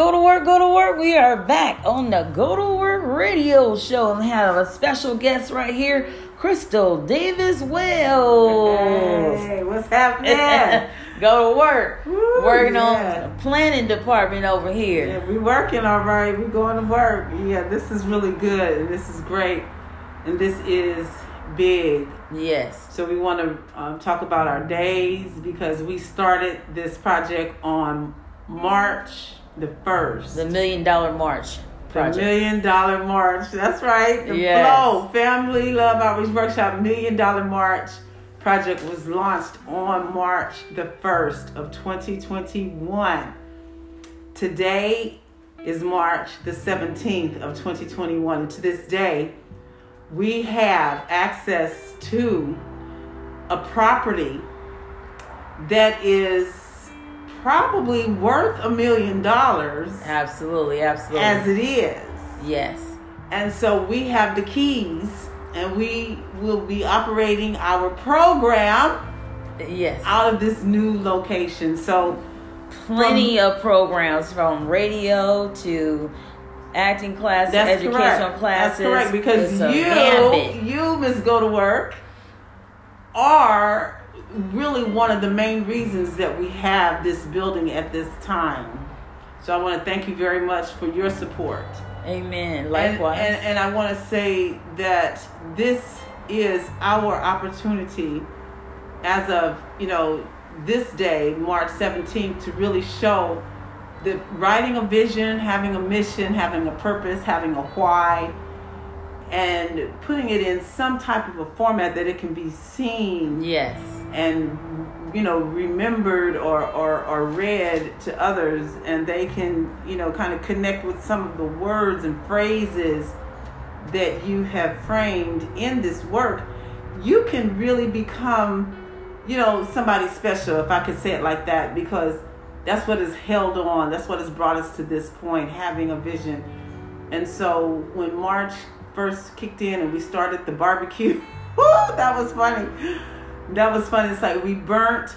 Go to work, go to work. We are back on the Go to Work radio show and have a special guest right here, Crystal Davis Wells. Hey, what's happening? go to work. Woo, Working yeah. on the planning department over here. yeah, we working all right. We going to work. Yeah, this is really good. This is great, and this is big. Yes. So we want to um, talk about our days because we started this project on March the first. The Million Dollar March The. Million Dollar March. That's right. The Yes. Flow Family Love Outreach Workshop Million Dollar March project was launched on March the 1st of 2021. Today is March the 17th of 2021. And to this day, we have access to a property that is probably worth a million dollars Absolutely, absolutely. as it is. yes. And so we have the keys and we will be operating our program Yes. out of this new location. So Plenty of programs from radio to acting classes, that's educational correct. classes. That's correct because you gambit. you Miss Go to Work are really one of the main reasons that we have this building at this time. So I want to thank you very much for your support. Amen. And- Likewise. And, and, I want to say that this is our opportunity as of, you know, this day, March 17th, to really show that writing a vision, having a mission, having a purpose, having a why, and putting it in some type of a format that it can be seen yes. And you know remembered or, or or read to others and they can you know kind of connect with some of the words and phrases that you have framed in this work you can really become you know somebody special if i could say it like that because that's what has held on that's what has brought us to this point having a vision. And so when march first kicked in and we started the barbecue that was funny that was funny. It's like we burnt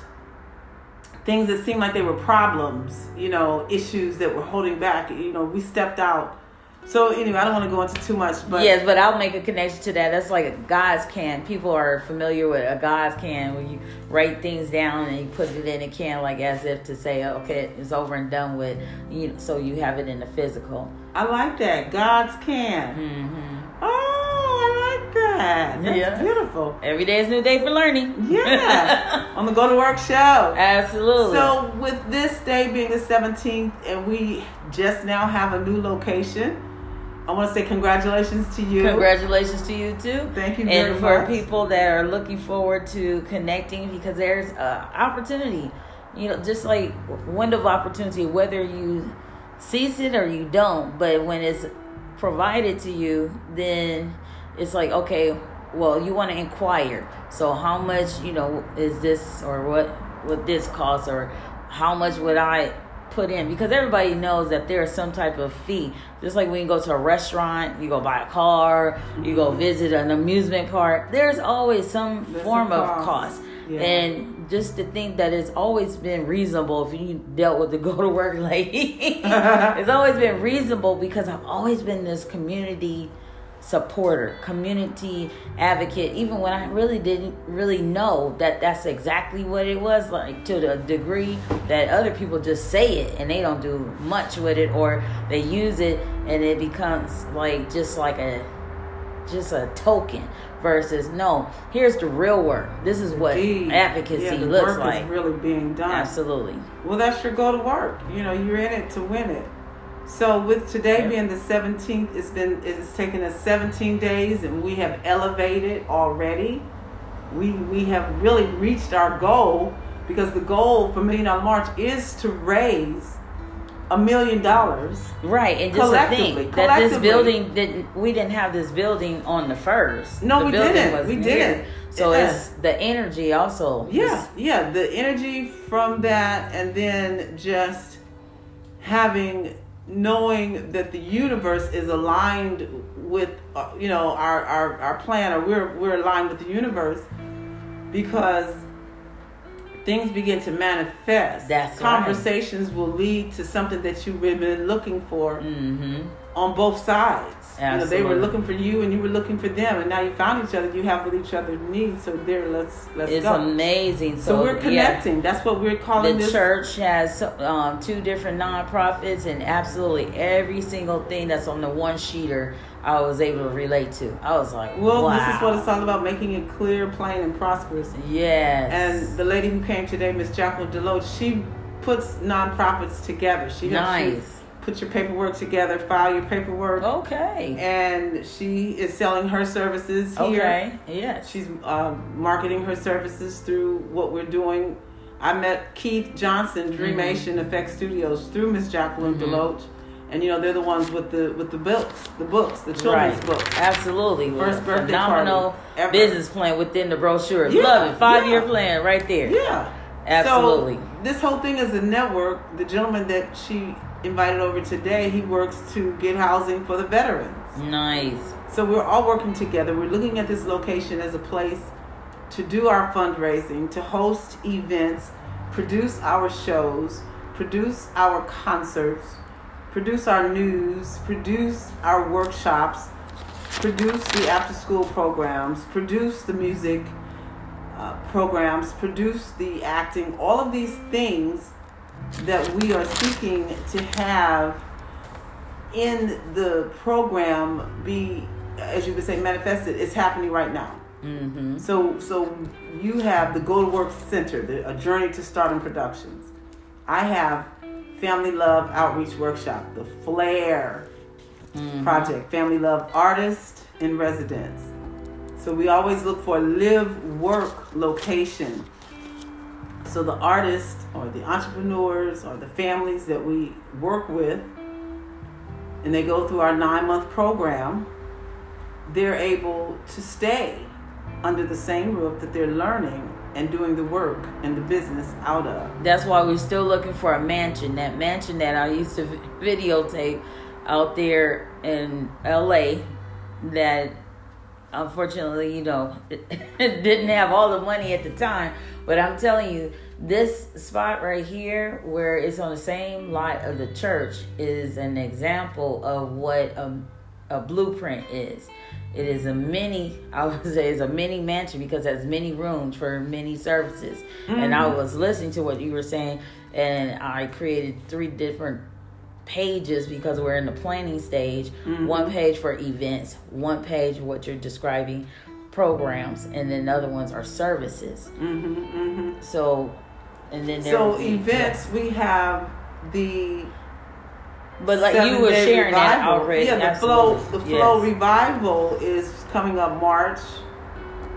things that seemed like they were problems, you know, issues that were holding back. You know, we stepped out. So anyway, I don't want to go into too much, but yes, but I'll make a connection to that. That's like a God's can. People are familiar with a God's can when you write things down and you put it in a can, like as if to say, okay, it's over and done with. You know, so you have it in the physical. I like that. God's can. hmm That. That's Yeah. beautiful. Every day is a new day for learning. Yeah. On the Go to Work show. Absolutely. So with this day being the 17th and we just now have a new location, I want to say congratulations to you. Congratulations to you too. Thank you very and for much. people that are looking forward to connecting because there's a opportunity you know just like window of opportunity whether you seize it or you don't but when it's provided to you then it's like okay well you want to inquire. So how much you know is this or what would this cost or how much would i put in? Because everybody knows that there's some type of fee. Just like when you go to a restaurant you go buy a car you go mm-hmm. visit an amusement park there's always some There's form of cost. cost. Yeah. and just to think that it's always been reasonable if you dealt with the go to work lady. It's always been reasonable because i've always been this community supporter community advocate even when i really didn't really know that that's exactly what it was like to the degree that other people just say it and they don't do much with it or they use it and it becomes like just like a just a token versus no here's the real work this is what Indeed. advocacy yeah, looks work like is really being done. absolutely Well, that's your go to work. You know, you're in it to win it. So with today being the 17th, it's been it's taken us 17 days, and we have elevated already. We we have really reached our goal because the goal for Million Dollar March is to raise a million dollars. Right, and just Collectively, thing that this building didn't. We didn't have this building on the first. No, The we didn't. We near. didn't. So Yeah. it's the energy also. Yeah, yeah, the energy from that, and then just having knowing that the universe is aligned with uh, you know our, our our plan, or we're we're aligned with the universe because things begin to manifest. That's conversations will lead to something that you've been looking for Mm-hmm. On both sides. You know, they were looking for you, and you were looking for them, and now you found each other. You have what each other needs. So there, let's let's It's go. amazing. So, so we're yeah. connecting. That's what we're calling the this. church has um, two different nonprofits, and absolutely every single thing that's on the one sheeter, I was able to relate to. I was like, Well, wow. this is what it's all about: making it clear, plain, and prosperous. Yes. And the lady who came today, Miss Jacqueline Deloach, she puts nonprofits together. She nice. Put your paperwork together, file your paperwork, Okay. and she is selling her services here. Okay. Yes. She's um, marketing her services through what we're doing. I met Keith Johnson, Dreamation Effect Studios, through Miss Jacqueline Mhm. Deloach, and you know they're the ones with the with the books, the books, the children's right. books. Absolutely. First a birthday phenomenal party ever. business plan within the brochure. Yeah, Love it. Five year plan right there. Yeah, Absolutely. So this whole thing is a network. The gentleman that she invited over today, he works to get housing for the veterans. nice. So we're all working together. We're looking at this location as a place to do our fundraising, to host events, produce our shows, produce our concerts, produce our news, produce our workshops, produce the after school programs, produce the music uh, programs, produce the acting, all of these things that we are seeking to have in the program be, as you would say, manifested. It's happening right now. Mm-hmm. So, so you have the Go to Work Center, the, a journey to stardom productions. I have Family Love Outreach Workshop, the Flair Mm-hmm. Project, Family Love Artist in Residence. So we always look for live work location. So the artists or the entrepreneurs or the families that we work with, and they go through our nine month program, they're able to stay under the same roof that they're learning and doing the work and the business out of. That's why we're still looking for a mansion. That mansion that I used to videotape out there in LA that unfortunately, you know, didn't have all the money at the time. But I'm telling you, this spot right here, where it's on the same lot of the church, is an example of what a, a blueprint is. It is a mini, I would say, it's a mini mansion because it has many rooms for many services. And I mm. was listening to what you were saying, and I created three different pages because we're in the planning stage. One page for events, one page what you're describing programs, and then the other ones are services. Mm-hmm, mm-hmm. So, and then there So events, we have the but like you were sharing that revival. already. Yeah, the flow, absolutely. the flow Yes. revival is coming up March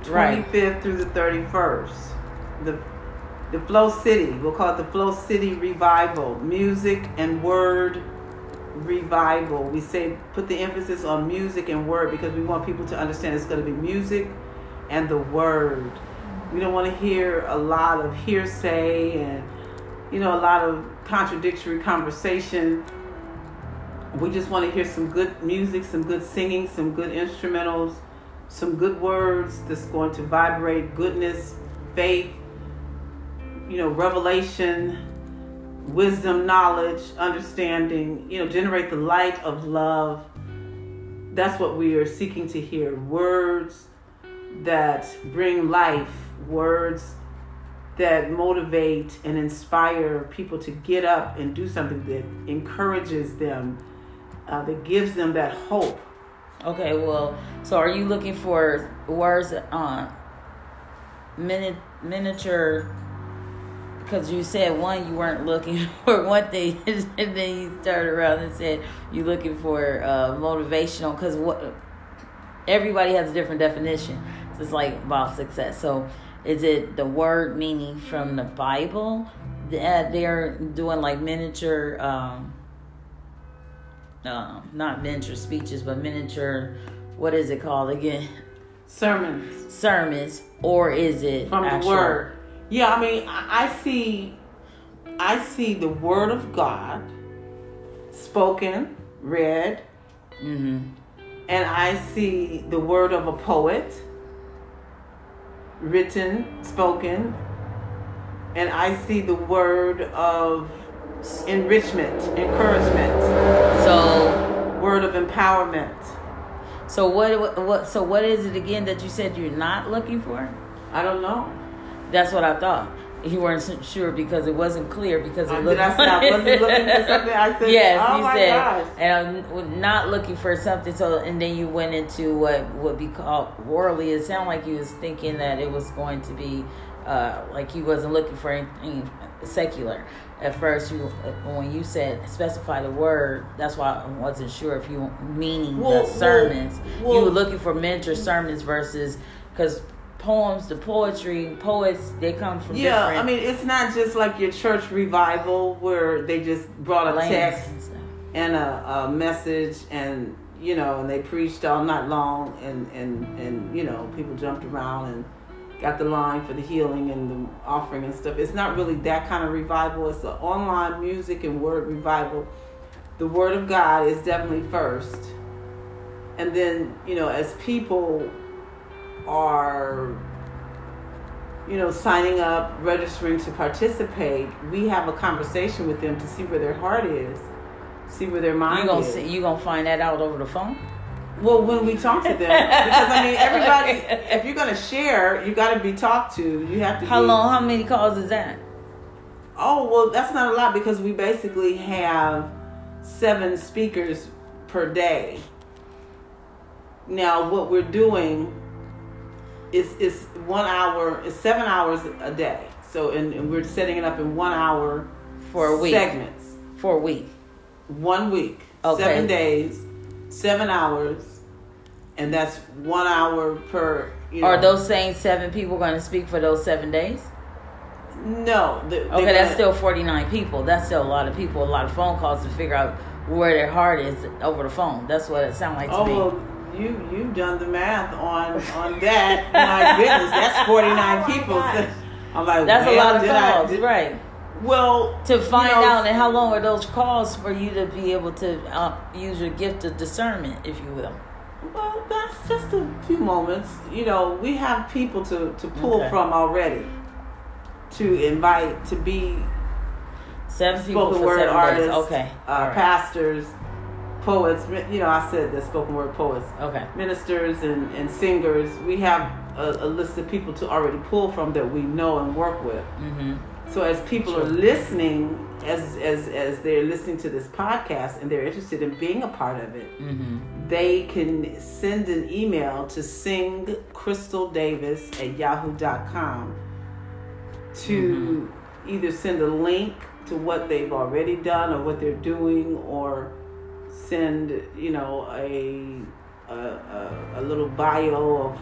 Right. twenty fifth through the thirty first. The the Flow City, we'll call it the Flow City Revival, music and word revival. We say put the emphasis on music and word because we want people to understand it's going to be music and the word. We don't want to hear a lot of hearsay and you know a lot of contradictory conversation. We just want to hear some good music, some good singing, some good instrumentals, some good words that's going to vibrate goodness, faith, you know, revelation, wisdom, knowledge, understanding, you know, generate the light of love. That's what we are seeking to hear. Words that bring life, words that motivate and inspire people to get up and do something that encourages them, uh, that gives them that hope. Okay, well, so are you looking for words on mini, miniature? Because you said one, you weren't looking for one thing, and then you started around and said you're looking for uh, motivational. Because what everybody has a different definition. So it's like about success. So is it the word meaning from the Bible that they're doing like miniature? Um, um, not miniature speeches, but miniature, what is it called again? Sermons. Sermons, or is it from actual- the word. Yeah, I mean, I I see, I see the word of God spoken, read, Mhm. and I see the word of a poet, written, spoken, and I see the word of enrichment, encouragement, So, word of empowerment. so what, what, what? So what is it again that you said you're not looking for? I don't know. That's what I thought. You weren't sure because it wasn't clear because it Uh, looked. did I I wasn't looking for something? I said, yes, oh you my said, gosh. and I'm not looking for something. So, and then you went into what would be called worldly. It sounded like you was thinking that it was going to be uh, like you wasn't looking for anything secular. At first, you uh, when you said specify the word, that's why I wasn't sure if you meaning Well, the sermons. well, you were looking for mentor sermons versus because poems, the poetry, poets, they come from Yeah, I mean, it's not just like your church revival where they just brought a text and and a, a message and you know and they preached all night long and and and you know people jumped around and got the line for the healing and the offering and stuff. It's not really that kind of revival. It's an online music and word revival. The word of god is definitely first. And then you know as people are you know signing up registering to participate we have a conversation with them to see where their heart is see where their mind You gonna is see, you gonna find that out over the phone? well when we talk to them because i mean everybody if you're to share you got to be talked to you have to How be, long? How many calls is that? oh well that's not a lot because we basically have seven speakers per day now what we're doing is is one hour it's seven hours a day so and, and we're setting it up in one hour For a week. segments For a week. one week, Okay. seven days, seven hours, and that's one hour per. You know. Are those same seven people going to speak for those seven days? No. Okay, that's still forty nine people. That's still a lot of people. A lot of phone calls to figure out where their heart is over the phone. That's what it sounds like to Oh me. Well, you you've done the math on on that. My goodness, that's forty nine Oh people. gosh. I'm like, that's a lot of did I- calls, did- right? Well, To find you know, out and how long are those calls for you to be able to uh, use your gift of discernment, if you will. Well, that's just a few moments. You know, we have people to, to pull Okay. from already to invite to be Seven people spoken for word seven artists, days. Okay. uh, right. pastors, poets. You know, I said the spoken word poets, Okay. ministers, and, and singers. We have a, a list of people to already pull from that we know and work with. Mm-hmm. So as people are listening, as as as they're listening to this podcast and they're interested in being a part of it, Mm-hmm. they can send an email to singcrystaldavis at yahoo.com to either send a link to what they've already done or what they're doing or send you know a a, a, a little bio of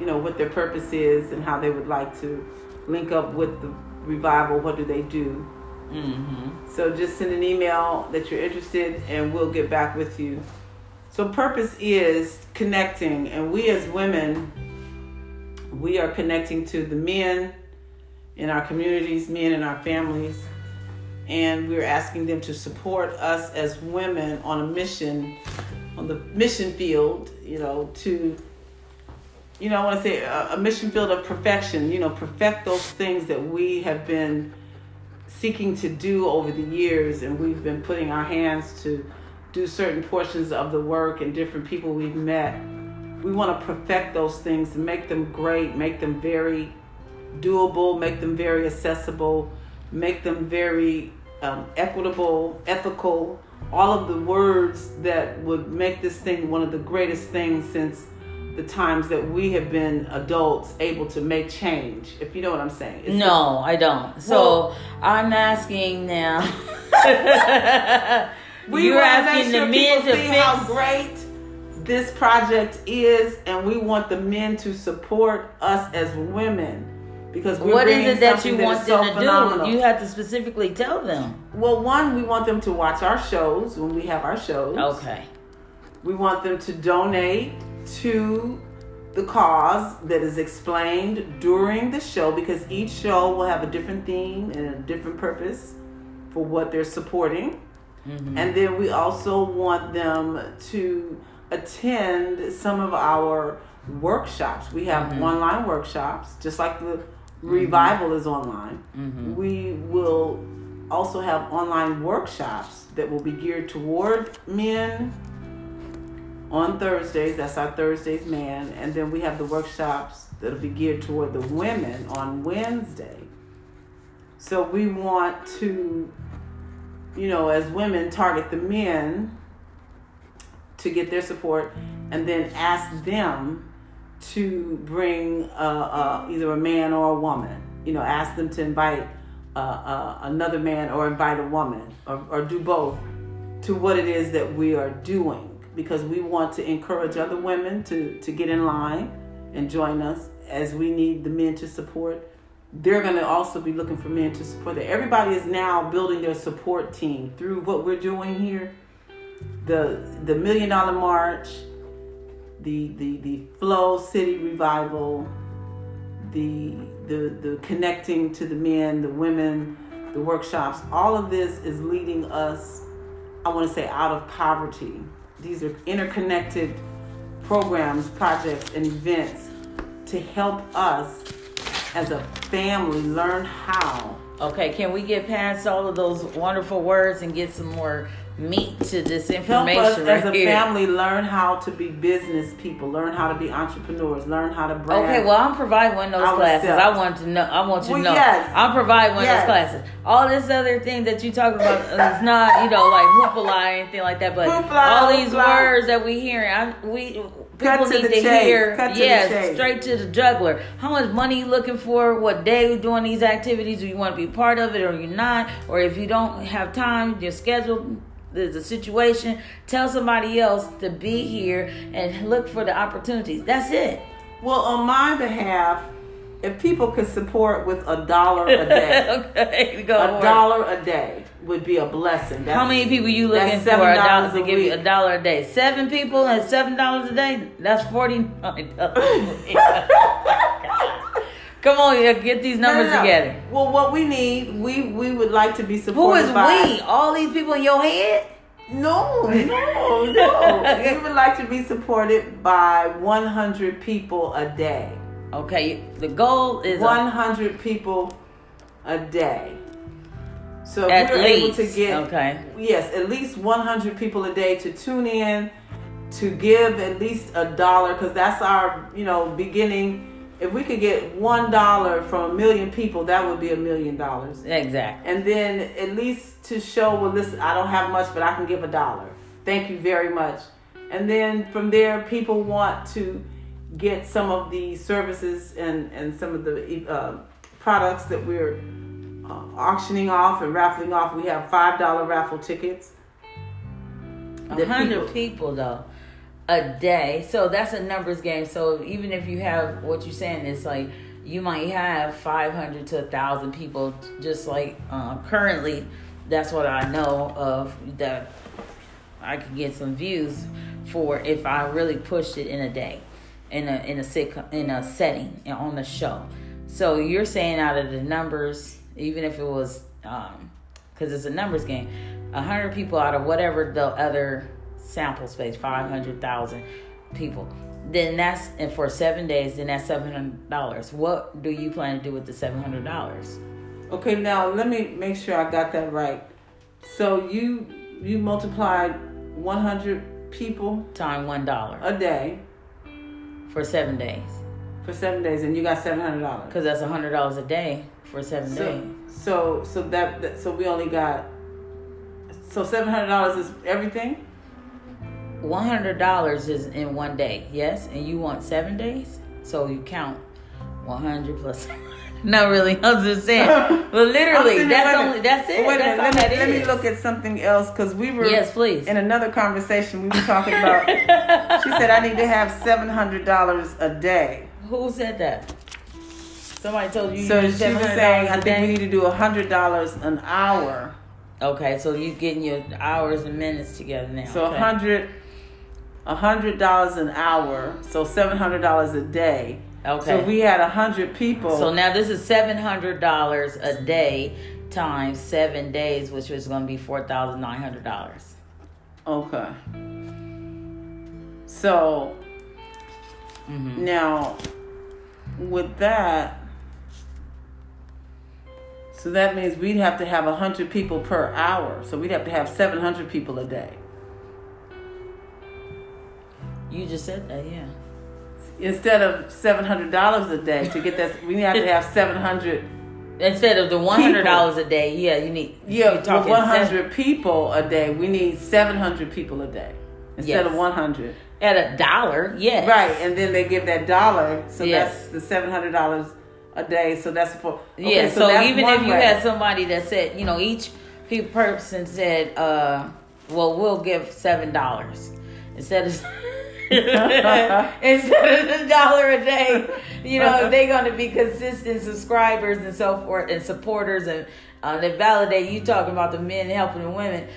you know what their purpose is and how they would like to link up with the revival what do they do Mm-hmm. so just send an email that you're interested and we'll get back with you. So purpose is connecting and we as women we are connecting to the men in our communities, men in our families, and we're asking them to support us as women on a mission on the mission field, you know, to you know, I want to say a, a mission field of perfection, you know, perfect those things that we have been seeking to do over the years. And we've been putting our hands to do certain portions of the work and different people we've met. We want to perfect those things and make them great make them very doable make them very accessible make them very um, equitable ethical all of the words that would make this thing one of the greatest things since the times that we have been adults able to make change if you know what i'm saying It's No, I don't. So Well- I'm asking now. We You're asking make the men to see fix. how great this project is, and we want the men to support us as women because we're what is it that you want is them so to phenomenal. do? You have to specifically tell them. well, one, we want them to watch our shows when we have our shows. Okay. We want them to donate to the cause that is explained during the show because each show will have a different theme and a different purpose for what they're supporting. Mm-hmm. And then we also want them to attend some of our workshops. We have Mhm. online workshops, just like the Revival is online. Mhm. We will also have online workshops that will be geared toward men on Thursdays. That's our Thursdays man. And then we have the workshops that'll be geared toward the women on Wednesday. So we want to, you know, as women, target the men to get their support and then ask them to bring either a man or a woman. You know, ask them to invite another man or invite a woman or, or do both to what it is that we are doing because we want to encourage other women to, to get in line and join us as we need the men to support. They're going to also be looking for men to support that. Everybody is now building their support team through what we're doing here. The the million dollar march, the the the flow city revival, the the the connecting to the men, the women, the workshops, all of this is leading us, I want to say, out of poverty. These are interconnected programs, projects, and events to help us as a family learn how. Okay, can we get past all of those wonderful words and get some more meat to this information. Help us right as a here? family learn how to be business people, learn how to be entrepreneurs, learn how to brand. Okay, well, I'm providing one of those classes. I want to know. I want you to know. yes. I'm providing one Yes. of those classes. All this other thing that you talk about is not, you know, like hoopla or anything like that. But Hoopla, all these hoopla. words that we hear, I, we people to need the to chase. hear. Cut to the yes, chase. straight to the juggler. How much money you looking for? What day we doing these activities? Do you want to be part of it or you're not? Or if you don't have time, your schedule. There's a situation. Tell somebody else to be here and look for the opportunities. That's it. Well, on my behalf, if people could support with a dollar a day, okay, go a it. dollar a day would be a blessing. That's, How many people you looking for a dollar $7 to give you a dollar a day? Seven people and seven dollars a day. That's forty nine dollars. Come on, yeah, get these No, no, numbers no. together. Well, what we need, we we would like to be supported is by. we? All these people in your head? No, no, no. we would like to be supported by 100 people a day. Okay, the goal is a- 100 people a day. So at we're least. able to get okay. yes, at least 100 people a day to tune in, to give at least a dollar, because that's our, you know, beginning. If we could get one dollar from a million people, that would be a million dollars. Exactly. And then at least to show, well, listen, I don't have much, but I can give a dollar. Thank you very much. And then from there, people want to get some of the services and, and some of the uh, products that we're uh, auctioning off and raffling off. We have $5 raffle tickets. A hundred people- people though a day. So that's a numbers game. So even if you have what you're saying it's like you might have 500 to a thousand people, just like uh, currently. That's what I know of that I could get some views for if I really pushed it in a day, in a in a sick in a setting and on the show. So you're saying out of the numbers, even if it was, because it's a numbers game, hundred people out of whatever the other sample space, five hundred thousand people. Then that's and for seven days. Then that's seven hundred dollars. What do you plan to do with the seven hundred dollars? Okay, now let me make sure I got that right. So you you multiplied 100 people Time one dollar a day for seven days. for seven days, and you got $700. Because that's a hundred dollars a day for seven days. So, so so that, that so we only got so seven hundred dollars is everything. One hundred dollars is in one day, yes, and you want seven days, so you count one hundred plus. Not really, I was just saying, but literally, that's there, wait a only that's it. Wait a that's minute, let me, let me look at something else because we were Yes, please. in another conversation. We were talking about. she said I need to have seven hundred dollars a day. Who said that? Somebody told you. you So need she was saying "I think we need to do hundred dollars an hour. Okay, so you're getting your hours and minutes together now. So a okay. hundred, a hundred dollars an hour. So seven hundred dollars a day. Okay. So we had a hundred people. So now this is seven hundred dollars a day times seven days, which is going to be four thousand nine hundred dollars. Okay. So Mm-hmm. now, with that, So that means we'd have to have 100 people per hour. So we'd have to have 700 people a day. You just said that, yeah. Instead of $700 a day to get that, we have to have 700. Instead of the one hundred dollars a day, yeah, you need. Yeah, talking 100 people a day, we need 700 people a day instead Yes. of 100. at a dollar, yes. Right, and then they give that dollar, so Yes. that's the seven hundred dollars a day. So that's for okay, yeah. So, that's even if you way. had somebody that said, you know, each person said, uh, "Well, we'll give seven dollars instead of." Instead of a dollar a day, you know, they're going to be consistent subscribers and so forth and supporters and uh, they validate you talking about the men helping the women.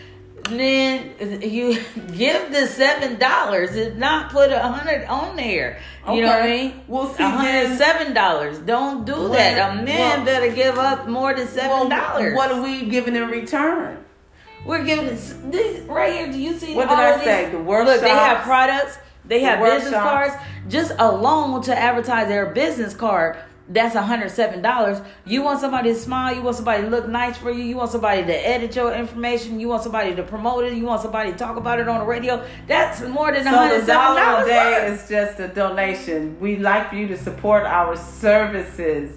Then you give the seven dollars, if not put a hundred on there. You know what I Okay. mean? Well, see, seven dollars. Don't do Well, that. A man well- better give up more than seven dollars. what are we giving in return? We're giving this, right here. Do you see? What did I of say? these? The Look, they have products. They the have business cards. Just alone to advertise their business card. That's hundred seven dollars. You want somebody to smile. You want somebody to look nice for you. You want somebody to edit your information. You want somebody to promote it. You want somebody to talk about it on the radio. That's more than So hundred the seven dollar a day is just a donation. We'd like for you to support our services.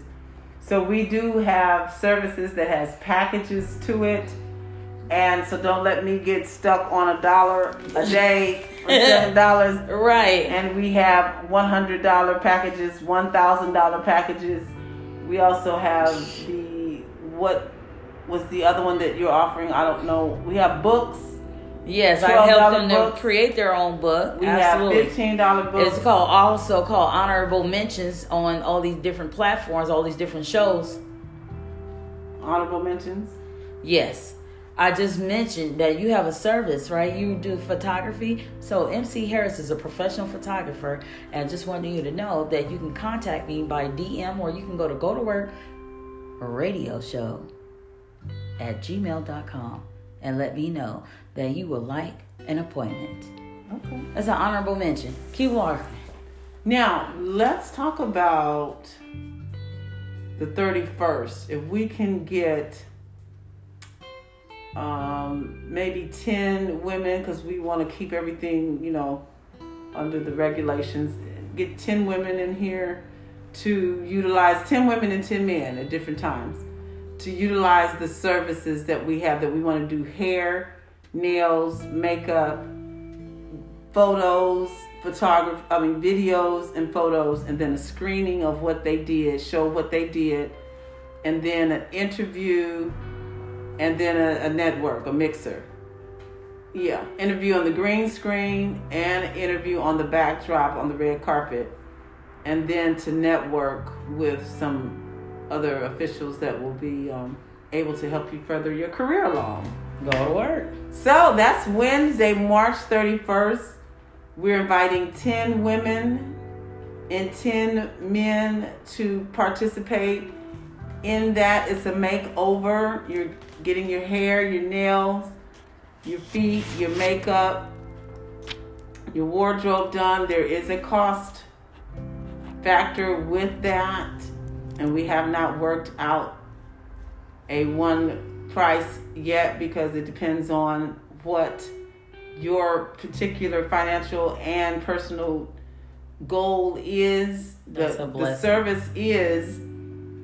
So we do have services that has packages to it. And so don't let me get stuck on a dollar a day or seven dollars. Right. And we have one hundred dollar packages, one thousand dollar packages. We also have the what was the other one that you're offering? I don't know. We have books. Yes, I helped $12 them to create their own book. We Absolutely. have fifteen dollar books. It's called also called honorable mentions on all these different platforms, all these different shows. honorable mentions. Yes. I just mentioned that you have a service, right? You do photography. So MC Harris is a professional photographer and just wanted you to know that you can contact me by DM or you can go to go to work radio show at gmail.com and let me know that you would like an appointment. Okay. That's an honorable mention. Keep walking. Now let's talk about the thirty first. If we can get um, maybe ten women, because we want to keep everything, you know, under the regulations. Get ten women in here to utilize ten women and ten men at different times to utilize the services that we have. That we want to do hair, nails, makeup, photos, photography, I mean videos and photos, and then a screening of what they did, show what they did, and then an interview, and then a, a network, a mixer. Yeah, interview on the green screen and interview on the backdrop on the red carpet, and then to network with some other officials that will be um, able to help you further your career along. Go to work. So that's Wednesday, March 31st. We're inviting 10 women and 10 men to participate in that. It's a makeover. You're getting your hair, your nails, your feet, your makeup, your wardrobe done. There is a cost factor with that, and we have not worked out a one price yet because it depends on what your particular financial and personal goal is. The, the service is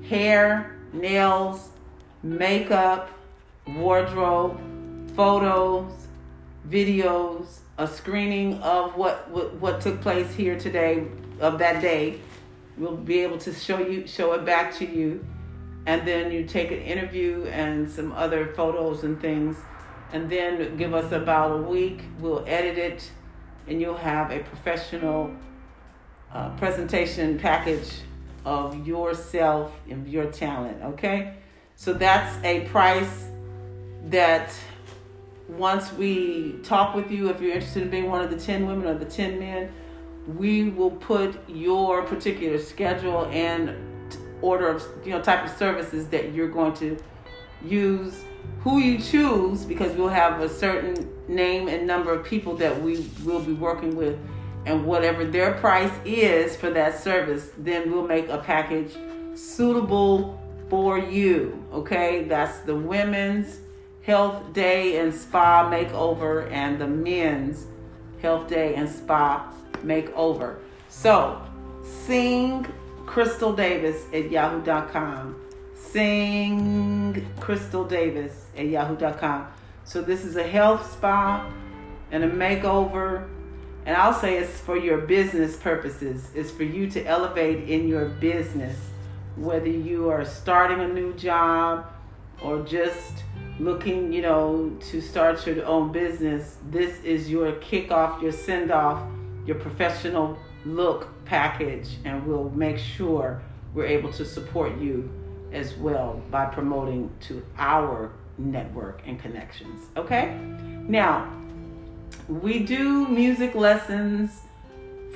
hair, nails, makeup, wardrobe, photos, videos, a screening of what, what what took place here today of that day. We'll be able to show you show it back to you. And then you take an interview and some other photos and things. And then give us about a week. We'll edit it and you'll have a professional uh, presentation package of yourself and your talent okay? So that's a price that once we talk with you if you're interested in being one of the 10 women or the 10 men we will put your particular schedule and order of you know type of services that you're going to use who you choose because we'll have a certain name and number of people that we will be working with and whatever their price is for that service then we'll make a package suitable for you. Okay, that's the women's health day and spa makeover and the men's health day and spa makeover. So, sing Crystal Davis at yahoo.com. Sing Crystal Davis at yahoo.com. So, this is a health spa and a makeover. And I'll say it's for your business purposes. It's for you to elevate in your business whether you are starting a new job or just looking, you know, to start your own business, this is your kickoff, your send off, your professional look package, and we'll make sure we're able to support you as well by promoting to our network and connections. Okay? Now, we do music lessons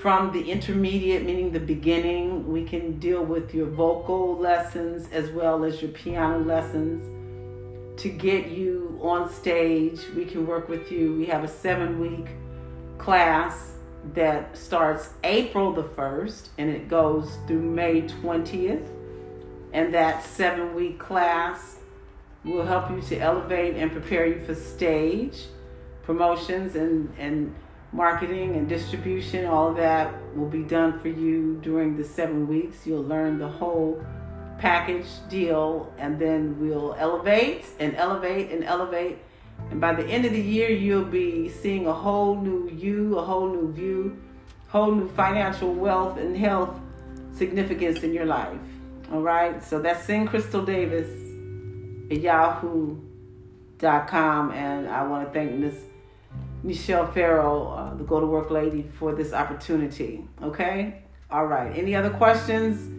from the intermediate, meaning the beginning, we can deal with your vocal lessons as well as your piano lessons. To get you on stage, we can work with you. We have a seven week class that starts April the 1st and it goes through May 20th. And that seven week class will help you to elevate and prepare you for stage promotions and, and marketing and distribution, all of that will be done for you during the seven weeks. You'll learn the whole package deal, and then we'll elevate and elevate and elevate. And by the end of the year, you'll be seeing a whole new you, a whole new view, whole new financial wealth and health significance in your life. All right, so that's Sing Crystal Davis at yahoo.com, and I want to thank Miss Michelle Farrell, uh, the Go to Work lady, for this opportunity. Okay? All right. Any other questions?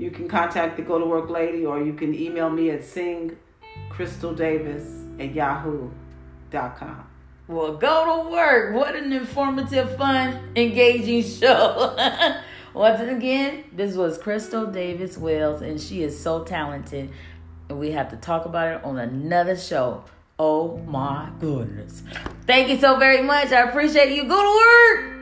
You can contact the Go to Work lady or you can email me at singcrystaldavis at yahoo.com. Well, go to work. What an informative, fun, engaging show. Once again, this was Crystal Davis Wells, and she is so talented. And we have to talk about it on another show. Oh my goodness. Thank you so very much. I appreciate you. Go to work.